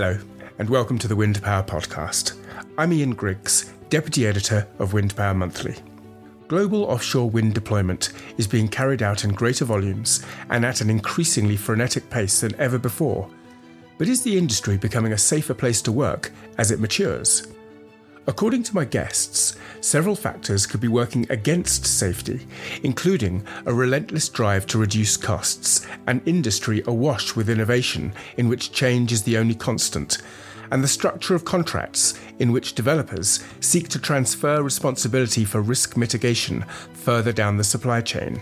Hello, and welcome to the Wind Power Podcast. I'm Ian Griggs, Deputy Editor of Windpower Monthly. Global offshore wind deployment is being carried out in greater volumes and at an increasingly frenetic pace than ever before. But is the industry becoming a safer place to work as it matures? According to my guests, several factors could be working against safety, including a relentless drive to reduce costs, an industry awash with innovation in which change is the only constant, and the structure of contracts in which developers seek to transfer responsibility for risk mitigation further down the supply chain.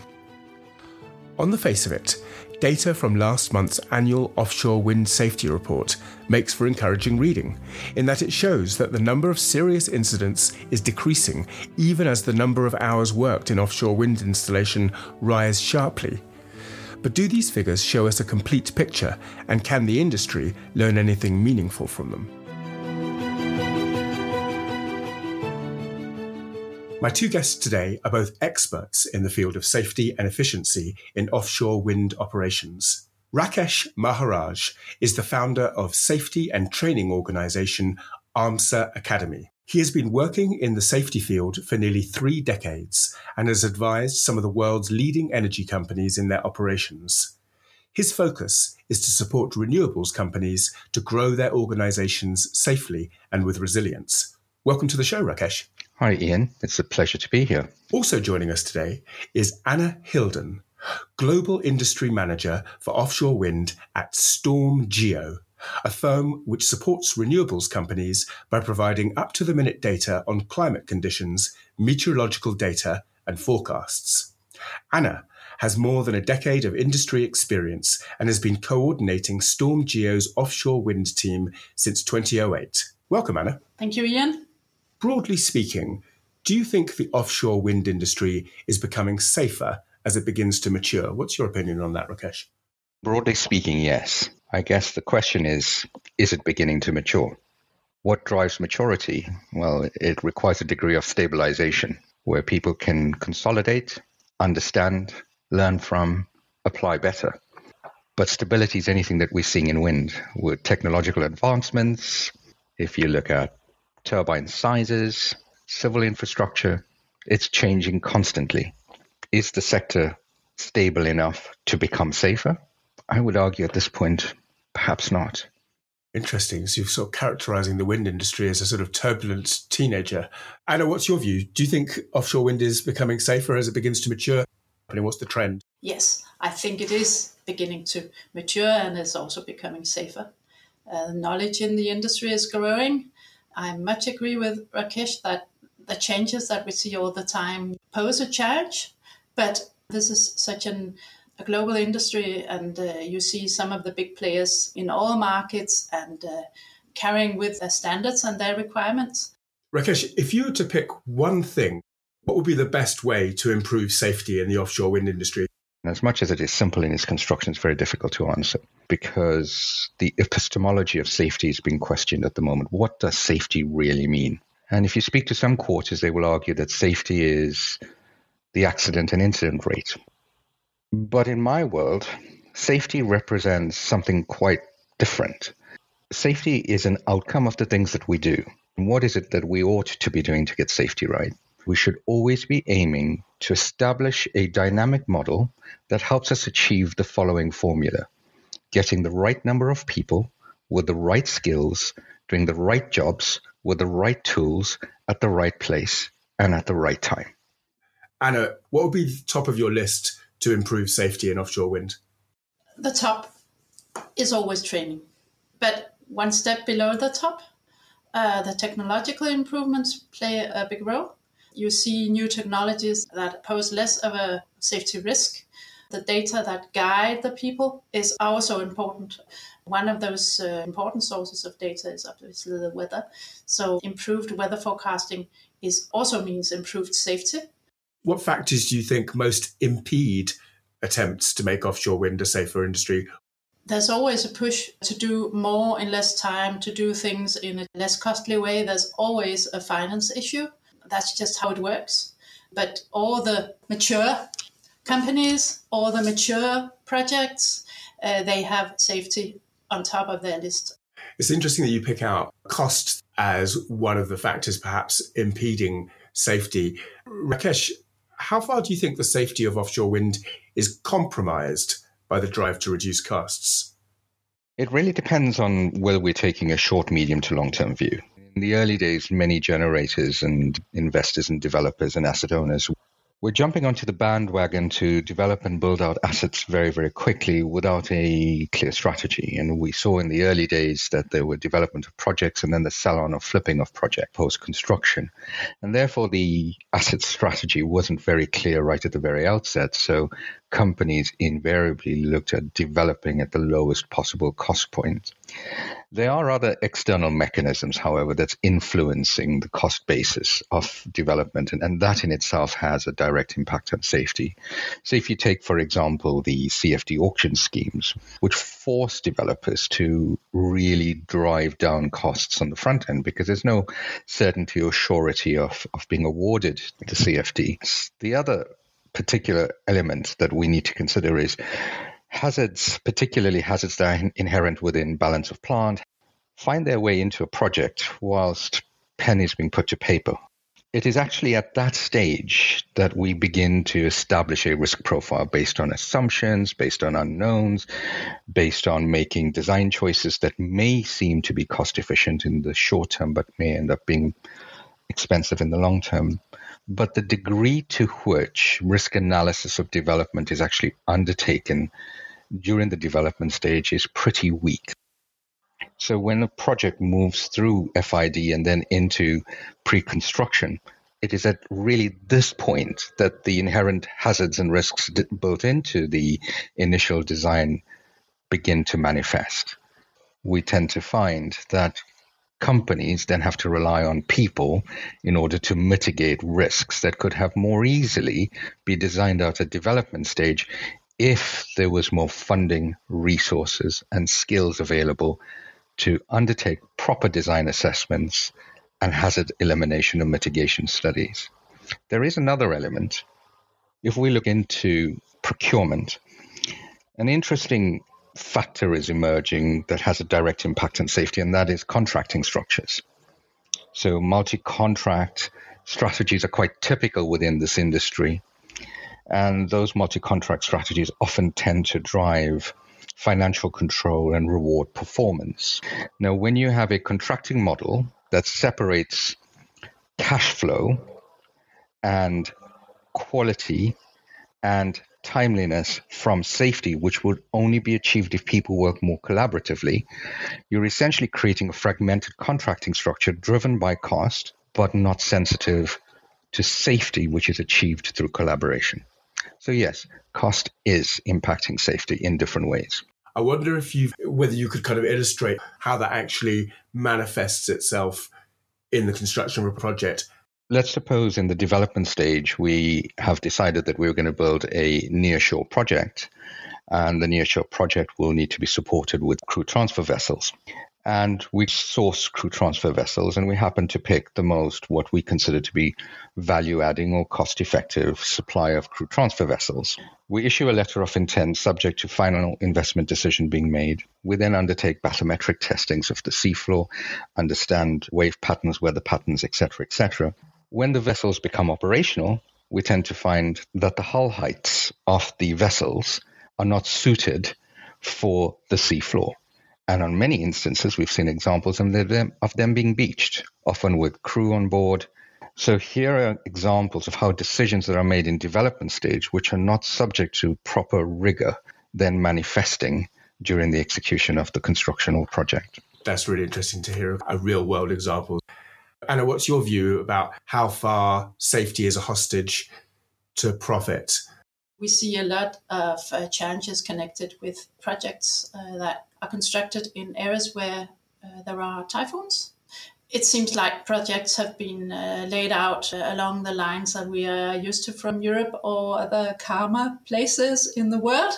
On the face of it, Data from last month's annual offshore wind safety report makes for encouraging reading, in that it shows that the number of serious incidents is decreasing even as the number of hours worked in offshore wind installation rise sharply. But do these figures show us a complete picture, and can the industry learn anything meaningful from them? My two guests today are both experts in the field of safety and efficiency in offshore wind operations. Rakesh Maharaj is the founder of safety and training organization ARMSA Academy. He has been working in the safety field for nearly three decades and has advised some of the world's leading energy companies in their operations. His focus is to support renewables companies to grow their organizations safely and with resilience. Welcome to the show, Rakesh. Hi, Ian. It's a pleasure to be here. Also joining us today is Anna Hilden, Global Industry Manager for Offshore Wind at StormGeo, a firm which supports renewables companies by providing up to the minute data on climate conditions, meteorological data, and forecasts. Anna has more than a decade of industry experience and has been coordinating StormGeo's offshore wind team since 2008. Welcome, Anna. Thank you, Ian broadly speaking, do you think the offshore wind industry is becoming safer as it begins to mature? What's your opinion on that, Rakesh? Broadly speaking, yes. I guess the question is is it beginning to mature? What drives maturity? Well, it requires a degree of stabilization where people can consolidate, understand, learn from, apply better. But stability is anything that we're seeing in wind with technological advancements. If you look at turbine sizes, civil infrastructure, it's changing constantly. Is the sector stable enough to become safer? I would argue at this point, perhaps not. Interesting. So you're sort of characterizing the wind industry as a sort of turbulent teenager. Anna, what's your view? Do you think offshore wind is becoming safer as it begins to mature? And what's the trend? Yes, I think it is beginning to mature and it's also becoming safer. Uh, knowledge in the industry is growing. I much agree with Rakesh that the changes that we see all the time pose a challenge, but this is such an a global industry, and uh, you see some of the big players in all markets and uh, carrying with their standards and their requirements. Rakesh, if you were to pick one thing, what would be the best way to improve safety in the offshore wind industry? As much as it is simple in its construction, it's very difficult to answer because the epistemology of safety is being questioned at the moment. What does safety really mean? And if you speak to some quarters, they will argue that safety is the accident and incident rate. But in my world, safety represents something quite different. Safety is an outcome of the things that we do. what is it that we ought to be doing to get safety right? we should always be aiming to establish a dynamic model that helps us achieve the following formula getting the right number of people with the right skills, doing the right jobs with the right tools at the right place and at the right time. Anna, what would be the top of your list to improve safety in offshore wind? The top is always training, but one step below the top, uh, the technological improvements play a big role you see new technologies that pose less of a safety risk. The data that guide the people is also important. One of those uh, important sources of data is obviously the weather. So improved weather forecasting is also means improved safety. What factors do you think most impede attempts to make offshore wind a safer industry? There's always a push to do more in less time, to do things in a less costly way. There's always a finance issue that's just how it works. But all the mature companies, all the mature projects, uh, they have safety on top of their list. It's interesting that you pick out cost as one of the factors perhaps impeding safety. Rakesh, how far do you think the safety of offshore wind is compromised by the drive to reduce costs? It really depends on whether we're taking a short, medium to long term view. In the early days, many generators and investors and developers and asset owners we're jumping onto the bandwagon to develop and build out assets very, very quickly without a clear strategy. And we saw in the early days that there were development of projects and then the sell on or flipping of project post construction. And therefore, the asset strategy wasn't very clear right at the very outset. So companies invariably looked at developing at the lowest possible cost point. There are other external mechanisms, however, that's influencing the cost basis of development, and, and that in itself has a direct impact on safety. So, if you take, for example, the CFD auction schemes, which force developers to really drive down costs on the front end because there's no certainty or surety of, of being awarded the CFD. The other particular element that we need to consider is hazards, particularly hazards that are inherent within balance of plant, find their way into a project whilst pen is being put to paper. It is actually at that stage that we begin to establish a risk profile based on assumptions, based on unknowns, based on making design choices that may seem to be cost efficient in the short term, but may end up being expensive in the long term. But the degree to which risk analysis of development is actually undertaken during the development stage is pretty weak. So when a project moves through FID and then into pre-construction, it is at really this point that the inherent hazards and risks built into the initial design begin to manifest. We tend to find that companies then have to rely on people in order to mitigate risks that could have more easily be designed out at development stage if there was more funding, resources, and skills available to undertake proper design assessments and hazard elimination and mitigation studies. There is another element. If we look into procurement, an interesting factor is emerging that has a direct impact on safety, and that is contracting structures. So, multi contract strategies are quite typical within this industry. And those multi contract strategies often tend to drive financial control and reward performance. Now, when you have a contracting model that separates cash flow and quality and timeliness from safety, which would only be achieved if people work more collaboratively, you're essentially creating a fragmented contracting structure driven by cost, but not sensitive to safety, which is achieved through collaboration. So yes, cost is impacting safety in different ways. I wonder if you whether you could kind of illustrate how that actually manifests itself in the construction of a project. Let's suppose in the development stage we have decided that we're going to build a nearshore project, and the nearshore project will need to be supported with crew transfer vessels and we source crew transfer vessels and we happen to pick the most what we consider to be value adding or cost effective supply of crew transfer vessels. We issue a letter of intent subject to final investment decision being made. We then undertake bathymetric testings of the seafloor, understand wave patterns, weather patterns, etc., etc. When the vessels become operational, we tend to find that the hull heights of the vessels are not suited for the seafloor and on many instances, we've seen examples of them, of them being beached, often with crew on board. So here are examples of how decisions that are made in development stage, which are not subject to proper rigor, then manifesting during the execution of the construction or project. That's really interesting to hear a real world example. Anna, what's your view about how far safety is a hostage to profit? We see a lot of uh, challenges connected with projects uh, that are constructed in areas where uh, there are typhoons. It seems like projects have been uh, laid out uh, along the lines that we are used to from Europe or other calmer places in the world.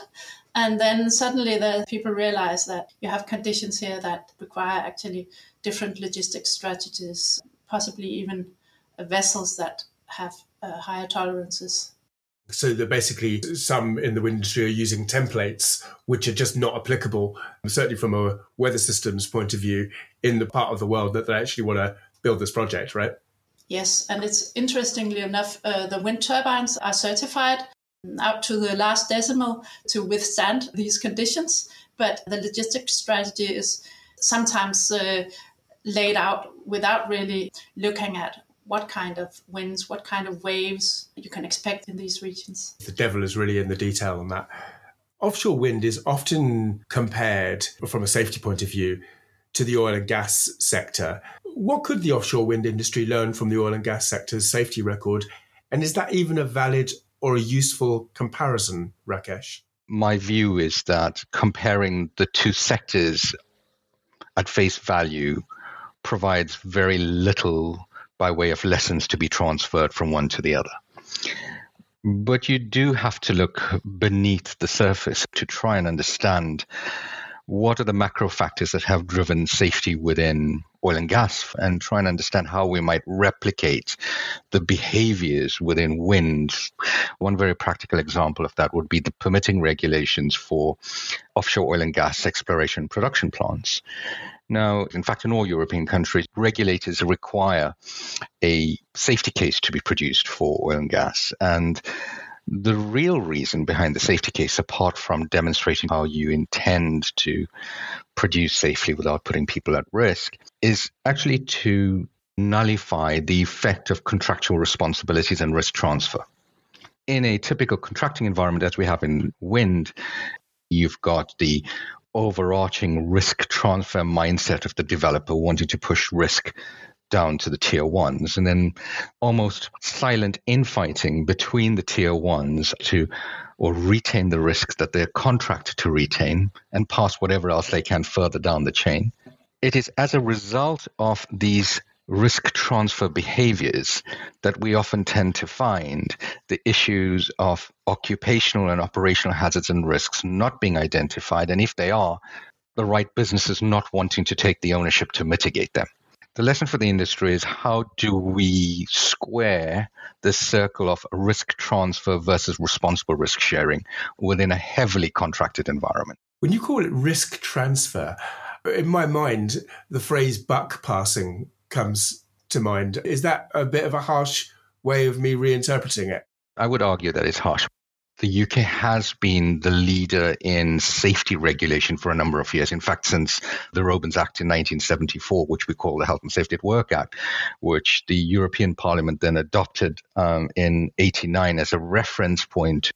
And then suddenly the people realize that you have conditions here that require actually different logistics strategies, possibly even vessels that have uh, higher tolerances So that basically some in the wind industry are using templates which are just not applicable, certainly from a weather systems point of view, in the part of the world that they actually want to build this project, right? Yes, and it's interestingly enough, uh, the wind turbines are certified out to the last decimal to withstand these conditions, but the logistics strategy is sometimes uh, laid out without really looking at what kind of winds, what kind of waves you can expect in these regions. The devil is really in the detail on that. Offshore wind is often compared, from a safety point of view, to the oil and gas sector. What could the offshore wind industry learn from the oil and gas sector's safety record? And is that even a valid or a useful comparison, Rakesh? My view is that comparing the two sectors at face value provides very little by way of lessons to be transferred from one to the other. But you do have to look beneath the surface to try and understand what are the macro factors that have driven safety within oil and gas and try and understand how we might replicate the behaviors within wind. One very practical example of that would be the permitting regulations for offshore oil and gas exploration production plants. Now, in fact, in all European countries, regulators require a safety case to be produced for oil and gas. And the real reason behind the safety case, apart from demonstrating how you intend to produce safely without putting people at risk, is actually to nullify the effect of contractual responsibilities and risk transfer. In a typical contracting environment, as we have in wind, you've got the overarching risk transfer mindset of the developer wanting to push risk down to the tier ones and then almost silent infighting between the tier ones to or retain the risks that they're contracted to retain and pass whatever else they can further down the chain. It is as a result of these risk transfer behaviors that we often tend to find the issues of occupational and operational hazards and risks not being identified, and if they are, the right businesses not wanting to take the ownership to mitigate them. The lesson for the industry is how do we square the circle of risk transfer versus responsible risk sharing within a heavily contracted environment? When you call it risk transfer, in my mind, the phrase buck passing comes to mind. Is that a bit of a harsh way of me reinterpreting it? I would argue that it's harsh. The UK has been the leader in safety regulation for a number of years. In fact, since the Robens Act in 1974, which we call the Health and Safety at Work Act, which the European Parliament then adopted um, in 89 as a reference point.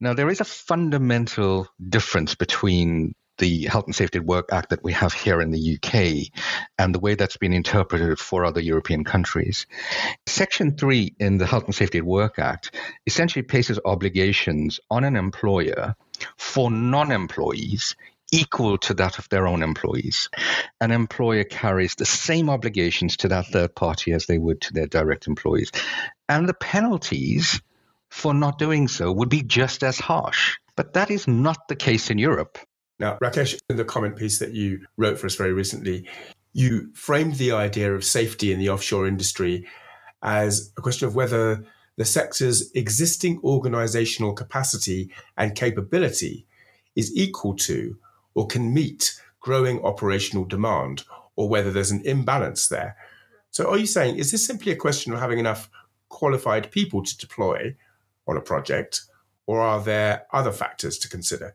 Now, there is a fundamental difference between the Health and Safety at Work Act that we have here in the UK and the way that's been interpreted for other European countries. Section 3 in the Health and Safety at Work Act essentially places obligations on an employer for non employees equal to that of their own employees. An employer carries the same obligations to that third party as they would to their direct employees. And the penalties for not doing so would be just as harsh. But that is not the case in Europe. Now, Rakesh, in the comment piece that you wrote for us very recently, you framed the idea of safety in the offshore industry as a question of whether the sector's existing organizational capacity and capability is equal to or can meet growing operational demand, or whether there's an imbalance there. So, are you saying, is this simply a question of having enough qualified people to deploy on a project, or are there other factors to consider?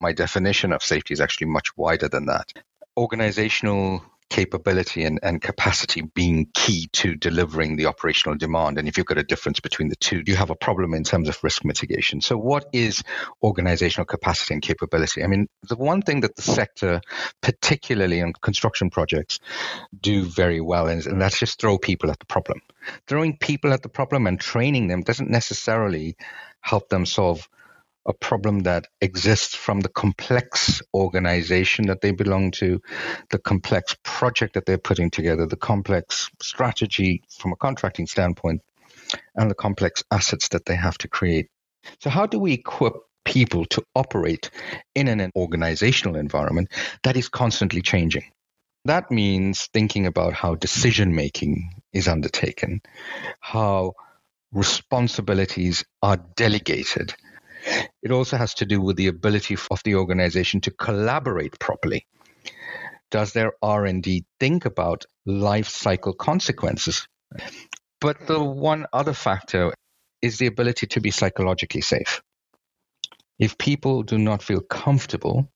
My definition of safety is actually much wider than that. Organizational capability and, and capacity being key to delivering the operational demand. And if you've got a difference between the two, you have a problem in terms of risk mitigation. So, what is organizational capacity and capability? I mean, the one thing that the sector, particularly in construction projects, do very well is, and that's just throw people at the problem. Throwing people at the problem and training them doesn't necessarily help them solve a problem that exists from the complex organization that they belong to, the complex project that they're putting together, the complex strategy from a contracting standpoint, and the complex assets that they have to create. So, how do we equip people to operate in an organizational environment that is constantly changing? That means thinking about how decision making is undertaken, how responsibilities are delegated. It also has to do with the ability of the organization to collaborate properly. Does their R&D think about life cycle consequences? But the one other factor is the ability to be psychologically safe. If people do not feel comfortable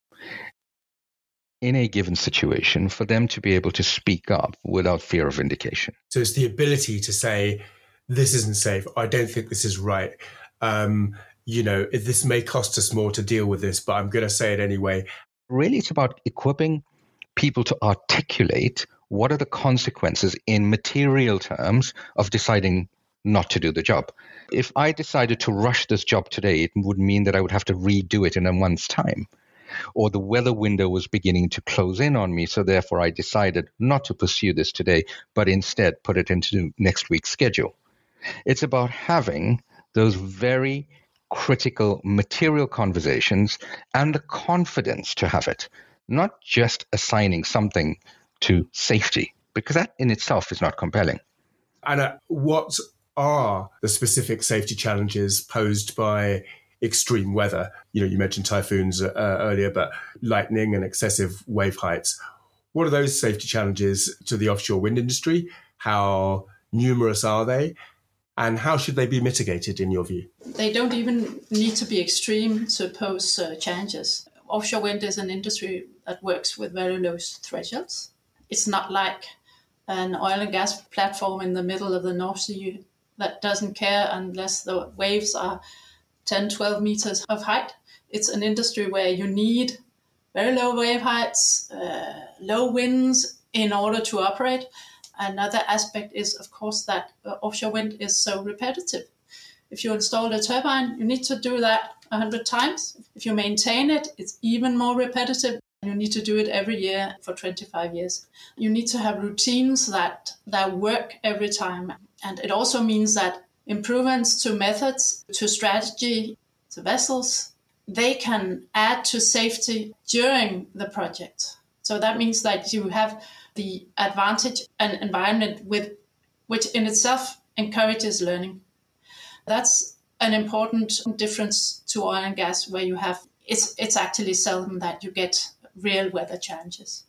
in a given situation, for them to be able to speak up without fear of vindication. So it's the ability to say, this isn't safe. I don't think this is right. Um, you know, this may cost us more to deal with this, but I'm going to say it anyway. Really, it's about equipping people to articulate what are the consequences in material terms of deciding not to do the job. If I decided to rush this job today, it would mean that I would have to redo it in a month's time. Or the weather window was beginning to close in on me, so therefore I decided not to pursue this today, but instead put it into next week's schedule. It's about having those very critical material conversations and the confidence to have it, not just assigning something to safety, because that in itself is not compelling. And uh, what are the specific safety challenges posed by extreme weather? You know, you mentioned typhoons uh, earlier, but lightning and excessive wave heights. What are those safety challenges to the offshore wind industry? How numerous are they? And how should they be mitigated in your view? They don't even need to be extreme to pose uh, challenges. Offshore wind is an industry that works with very low thresholds. It's not like an oil and gas platform in the middle of the North Sea that doesn't care unless the waves are 10, 12 meters of height. It's an industry where you need very low wave heights, uh, low winds in order to operate. Another aspect is, of course, that uh, offshore wind is so repetitive. If you install a turbine, you need to do that 100 times. If you maintain it, it's even more repetitive. You need to do it every year for 25 years. You need to have routines that, that work every time. And it also means that improvements to methods, to strategy, to vessels, they can add to safety during the project. So that means that you have the advantage and environment with which in itself encourages learning. That's an important difference to oil and gas where you have it's it's actually seldom that you get real weather challenges.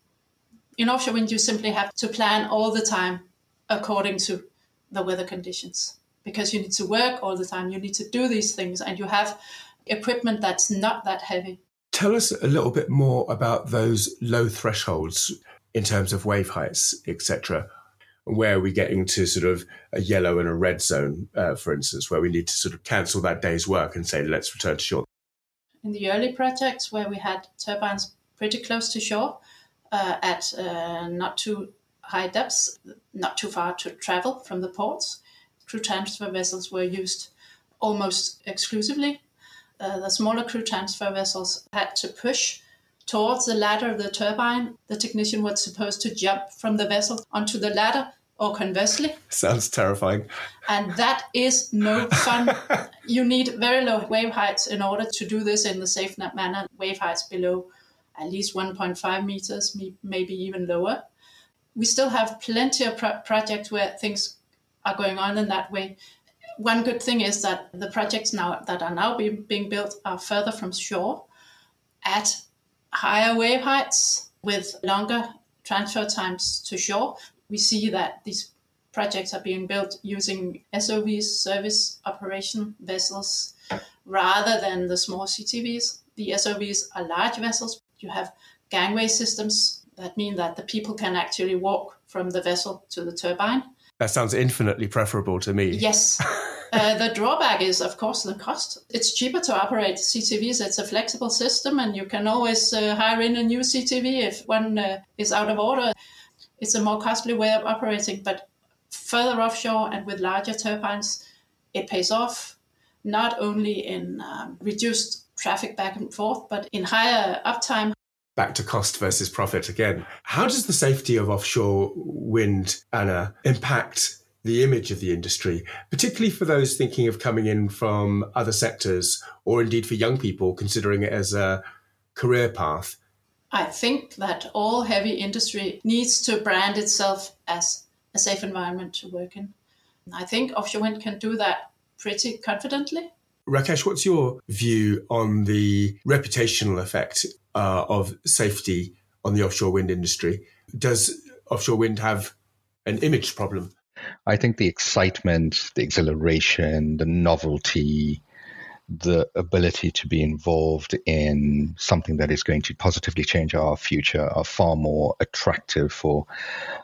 In offshore wind you simply have to plan all the time according to the weather conditions because you need to work all the time, you need to do these things and you have equipment that's not that heavy. Tell us a little bit more about those low thresholds in terms of wave heights, etc. Where are we getting to sort of a yellow and a red zone, uh, for instance, where we need to sort of cancel that day's work and say, let's return to shore? In the early projects where we had turbines pretty close to shore uh, at uh, not too high depths, not too far to travel from the ports, crew transfer vessels were used almost exclusively. Uh, the smaller crew transfer vessels had to push towards the ladder of the turbine. The technician was supposed to jump from the vessel onto the ladder or conversely. Sounds terrifying. And that is no fun. you need very low wave heights in order to do this in the safe manner. Wave heights below at least 1.5 meters, maybe even lower. We still have plenty of pro- projects where things are going on in that way. One good thing is that the projects now that are now being, being built are further from shore at higher wave heights with longer transfer times to shore. We see that these projects are being built using SOVs, service operation vessels, rather than the small CTVs. The SOVs are large vessels. You have gangway systems that mean that the people can actually walk from the vessel to the turbine. That sounds infinitely preferable to me. Yes. Uh, the drawback is, of course, the cost. It's cheaper to operate CTVs. It's a flexible system, and you can always uh, hire in a new CTV if one uh, is out of order. It's a more costly way of operating, but further offshore and with larger turbines, it pays off not only in um, reduced traffic back and forth, but in higher uptime. Back to cost versus profit again. How does the safety of offshore wind, Anna, impact the image of the industry, particularly for those thinking of coming in from other sectors or indeed for young people considering it as a career path? I think that all heavy industry needs to brand itself as a safe environment to work in. I think offshore wind can do that pretty confidently. Rakesh, what's your view on the reputational effect uh, of safety on the offshore wind industry? Does offshore wind have an image problem? I think the excitement, the exhilaration, the novelty, the ability to be involved in something that is going to positively change our future are far more attractive for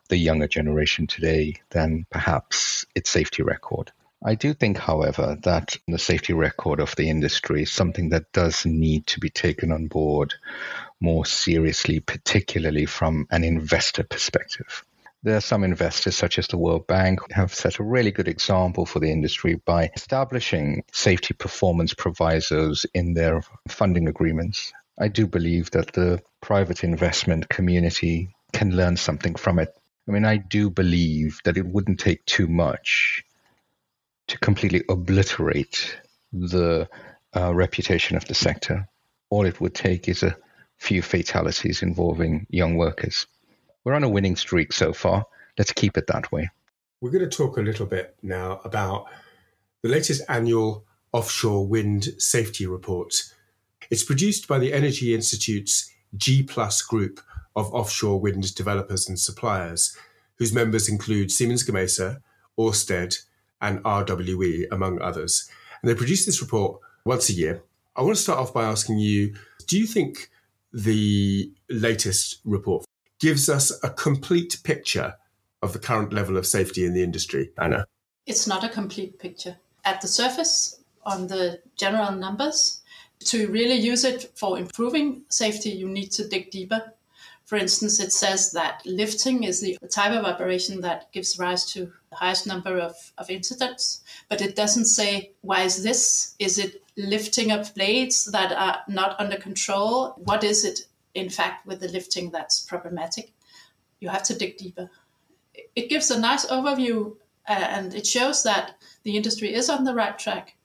the younger generation today than perhaps its safety record. I do think, however, that the safety record of the industry is something that does need to be taken on board more seriously, particularly from an investor perspective. There are some investors, such as the World Bank, have set a really good example for the industry by establishing safety performance provisos in their funding agreements. I do believe that the private investment community can learn something from it. I mean, I do believe that it wouldn't take too much to completely obliterate the uh, reputation of the sector. All it would take is a few fatalities involving young workers. We're on a winning streak so far. Let's keep it that way. We're going to talk a little bit now about the latest annual offshore wind safety report. It's produced by the Energy Institute's G Plus group of offshore wind developers and suppliers, whose members include Siemens Gamesa, Ørsted, and RWE, among others. And they produce this report once a year. I want to start off by asking you do you think the latest report gives us a complete picture of the current level of safety in the industry, Anna? It's not a complete picture. At the surface, on the general numbers, to really use it for improving safety, you need to dig deeper. For instance, it says that lifting is the type of operation that gives rise to the highest number of, of incidents, but it doesn't say why is this? Is it lifting of blades that are not under control? What is it in fact, with the lifting that's problematic. You have to dig deeper. It gives a nice overview uh, and it shows that the industry is on the right track.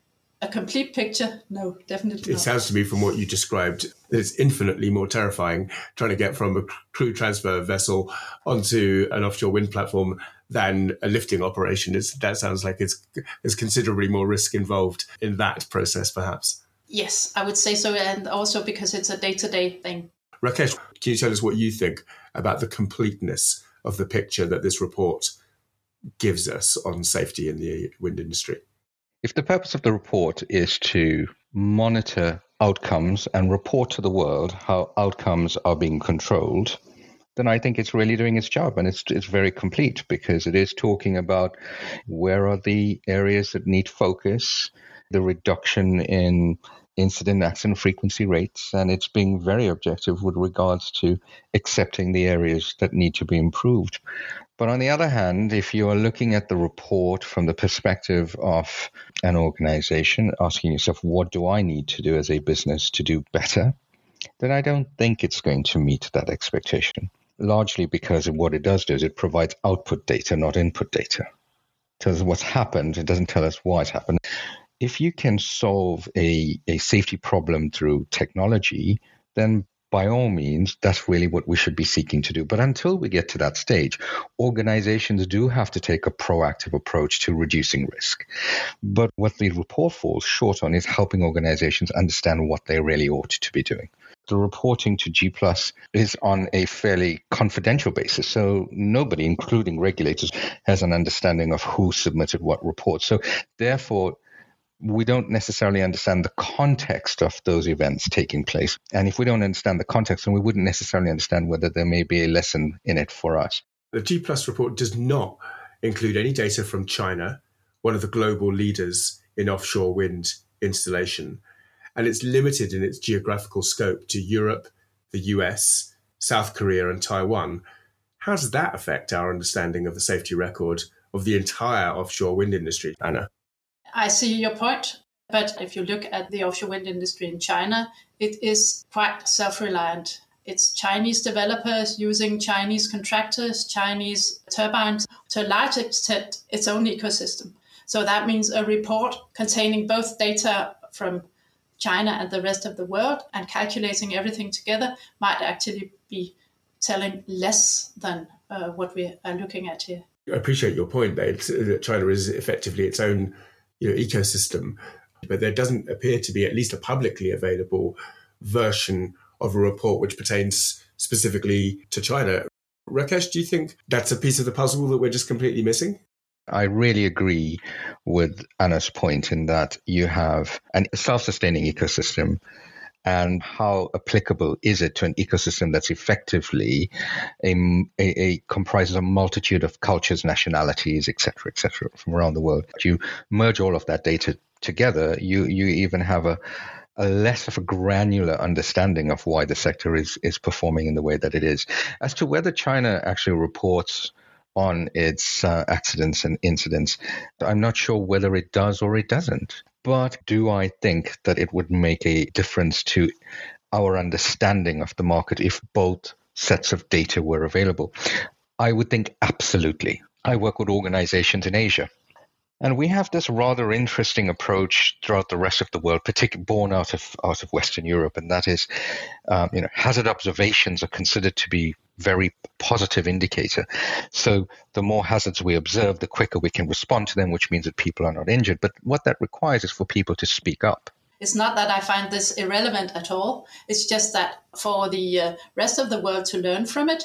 A complete picture? No, definitely It not. sounds to me from what you described that it's infinitely more terrifying trying to get from a crew transfer vessel onto an offshore wind platform than a lifting operation. It's, that sounds like it's, there's considerably more risk involved in that process, perhaps. Yes, I would say so. And also because it's a day to day thing. Rakesh, can you tell us what you think about the completeness of the picture that this report gives us on safety in the wind industry? If the purpose of the report is to monitor outcomes and report to the world how outcomes are being controlled, then I think it's really doing its job and it's it's very complete because it is talking about where are the areas that need focus, the reduction in incident accident frequency rates, and it's being very objective with regards to accepting the areas that need to be improved. But on the other hand, if you are looking at the report from the perspective of an organization, asking yourself, what do I need to do as a business to do better? Then I don't think it's going to meet that expectation. Largely because of what it does do is it provides output data, not input data. It tells us what's happened, it doesn't tell us why it's happened if you can solve a, a safety problem through technology, then by all means, that's really what we should be seeking to do. But until we get to that stage, organizations do have to take a proactive approach to reducing risk. But what the report falls short on is helping organizations understand what they really ought to be doing. The reporting to G Plus is on a fairly confidential basis. So nobody, including regulators, has an understanding of who submitted what report. So therefore, we don't necessarily understand the context of those events taking place. And if we don't understand the context, then we wouldn't necessarily understand whether there may be a lesson in it for us. The G Plus report does not include any data from China, one of the global leaders in offshore wind installation. And it's limited in its geographical scope to Europe, the US, South Korea, and Taiwan. How does that affect our understanding of the safety record of the entire offshore wind industry, Anna? I see your point. But if you look at the offshore wind industry in China, it is quite self reliant. It's Chinese developers using Chinese contractors, Chinese turbines. To a large extent, its own ecosystem. So that means a report containing both data from China and the rest of the world and calculating everything together might actually be telling less than uh, what we are looking at here. I appreciate your point that China is effectively its own you know, ecosystem. But there doesn't appear to be at least a publicly available version of a report which pertains specifically to China. Rakesh, do you think that's a piece of the puzzle that we're just completely missing? I really agree with Anna's point in that you have a self sustaining ecosystem and how applicable is it to an ecosystem that's effectively a, a, a, comprises a multitude of cultures, nationalities, etc., etc., from around the world. You merge all of that data together, you you even have a a less of a granular understanding of why the sector is is performing in the way that it is. As to whether China actually reports on its uh, accidents and incidents, I'm not sure whether it does or it doesn't. But do I think that it would make a difference to our understanding of the market if both sets of data were available? I would think absolutely. I work with organizations in Asia. And we have this rather interesting approach throughout the rest of the world, particularly born out of out of Western Europe, and that is, um, you know, hazard observations are considered to be very positive indicator. So the more hazards we observe, the quicker we can respond to them, which means that people are not injured. But what that requires is for people to speak up. It's not that I find this irrelevant at all. It's just that for the uh, rest of the world to learn from it,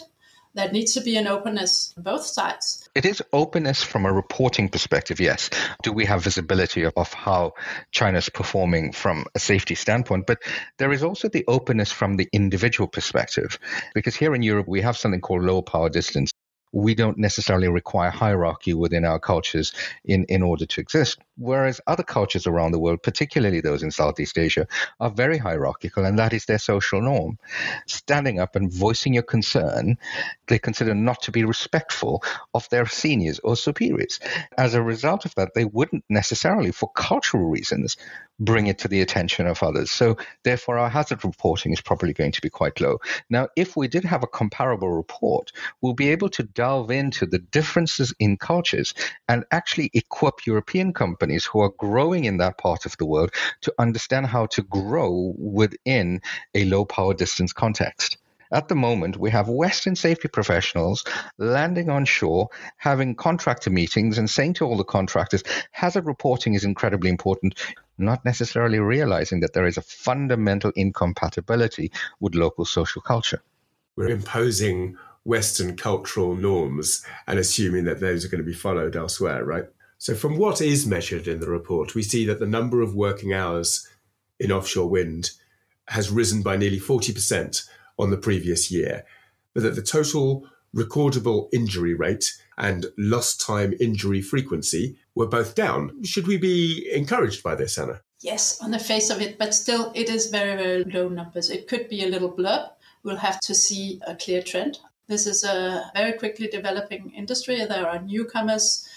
there needs to be an openness on both sides. It is openness from a reporting perspective, yes. Do we have visibility of, how China's performing from a safety standpoint? But there is also the openness from the individual perspective. Because here in Europe, we have something called low power distance we don't necessarily require hierarchy within our cultures in, in order to exist. Whereas other cultures around the world, particularly those in Southeast Asia, are very hierarchical, and that is their social norm. Standing up and voicing your concern, they consider not to be respectful of their seniors or superiors. As a result of that, they wouldn't necessarily, for cultural reasons, bring it to the attention of others. So, therefore, our hazard reporting is probably going to be quite low. Now, if we did have a comparable report, we'll be able to delve into the differences in cultures and actually equip European companies who are growing in that part of the world to understand how to grow within a low power distance context. At the moment, we have Western safety professionals landing on shore, having contractor meetings, and saying to all the contractors, hazard reporting is incredibly important, not necessarily realizing that there is a fundamental incompatibility with local social culture. We're imposing Western cultural norms and assuming that those are going to be followed elsewhere, right? So, from what is measured in the report, we see that the number of working hours in offshore wind has risen by nearly 40% on the previous year, but that the total recordable injury rate and lost time injury frequency were both down. Should we be encouraged by this, Anna? Yes, on the face of it, but still, it is very, very low numbers. It could be a little blurb. We'll have to see a clear trend. This is a very quickly developing industry. There are newcomers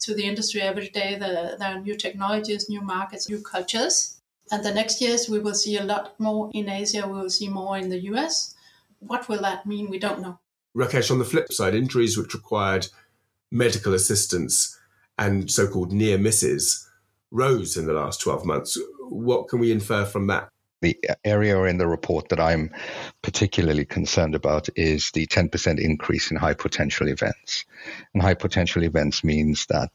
to the industry every day. There, are new technologies, new markets, new cultures. And the next years, we will see a lot more in Asia, we will see more in the US. What will that mean? We don't know. Rakesh, on the flip side, injuries which required medical assistance and so called near misses rose in the last 12 months. What can we infer from that? The area in the report that I'm particularly concerned about is the 10% increase in high potential events. And high potential events means that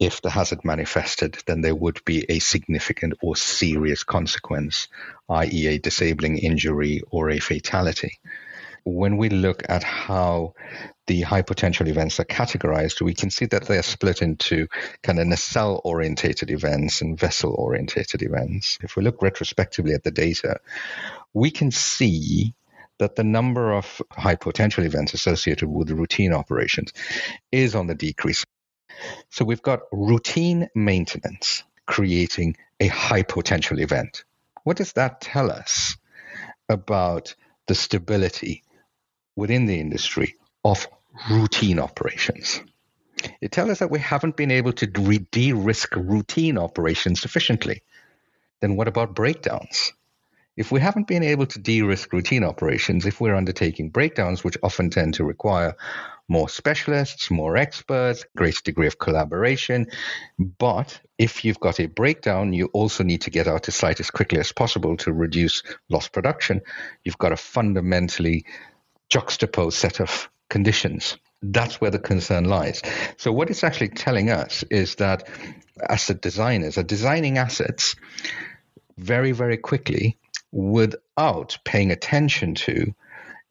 if the hazard manifested, then there would be a significant or serious consequence, i.e., a disabling injury or a fatality. When we look at how the high potential events are categorized, we can see that they are split into kind of nacelle orientated events and vessel orientated events. If we look retrospectively at the data, we can see that the number of high potential events associated with routine operations is on the decrease. So we've got routine maintenance creating a high potential event. What does that tell us about the stability within the industry of routine operations? It tells us that we haven't been able to de risk routine operations sufficiently. Then what about breakdowns? If we haven't been able to de risk routine operations, if we're undertaking breakdowns, which often tend to require more specialists, more experts, greater degree of collaboration. But if you've got a breakdown, you also need to get out to site as quickly as possible to reduce lost production. You've got a fundamentally juxtaposed set of conditions. That's where the concern lies. So, what it's actually telling us is that asset designers are designing assets very, very quickly without paying attention to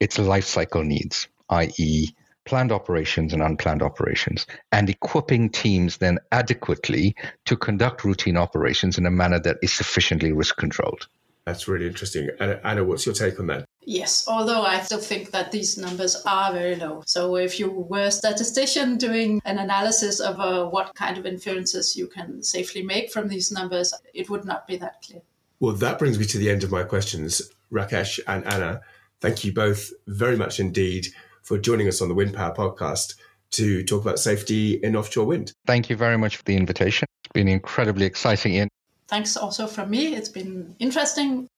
its life cycle needs, i.e., planned operations and unplanned operations, and equipping teams then adequately to conduct routine operations in a manner that is sufficiently risk controlled. That's really interesting. Anna, Anna, what's your take on that? Yes, although I still think that these numbers are very low. So if you were a statistician doing an analysis of uh, what kind of inferences you can safely make from these numbers, it would not be that clear. Well, that brings me to the end of my questions. Rakesh and Anna, thank you both very much indeed for joining us on the Wind Power podcast to talk about safety in offshore wind. Thank you very much for the invitation. It's been incredibly exciting, Ian. Thanks also from me. It's been interesting.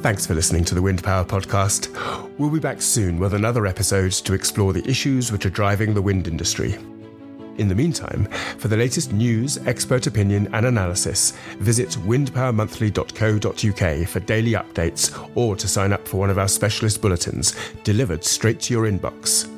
Thanks for listening to the Wind Power Podcast. We'll be back soon with another episode to explore the issues which are driving the wind industry. In the meantime, for the latest news, expert opinion, and analysis, visit windpowermonthly.co.uk for daily updates or to sign up for one of our specialist bulletins delivered straight to your inbox.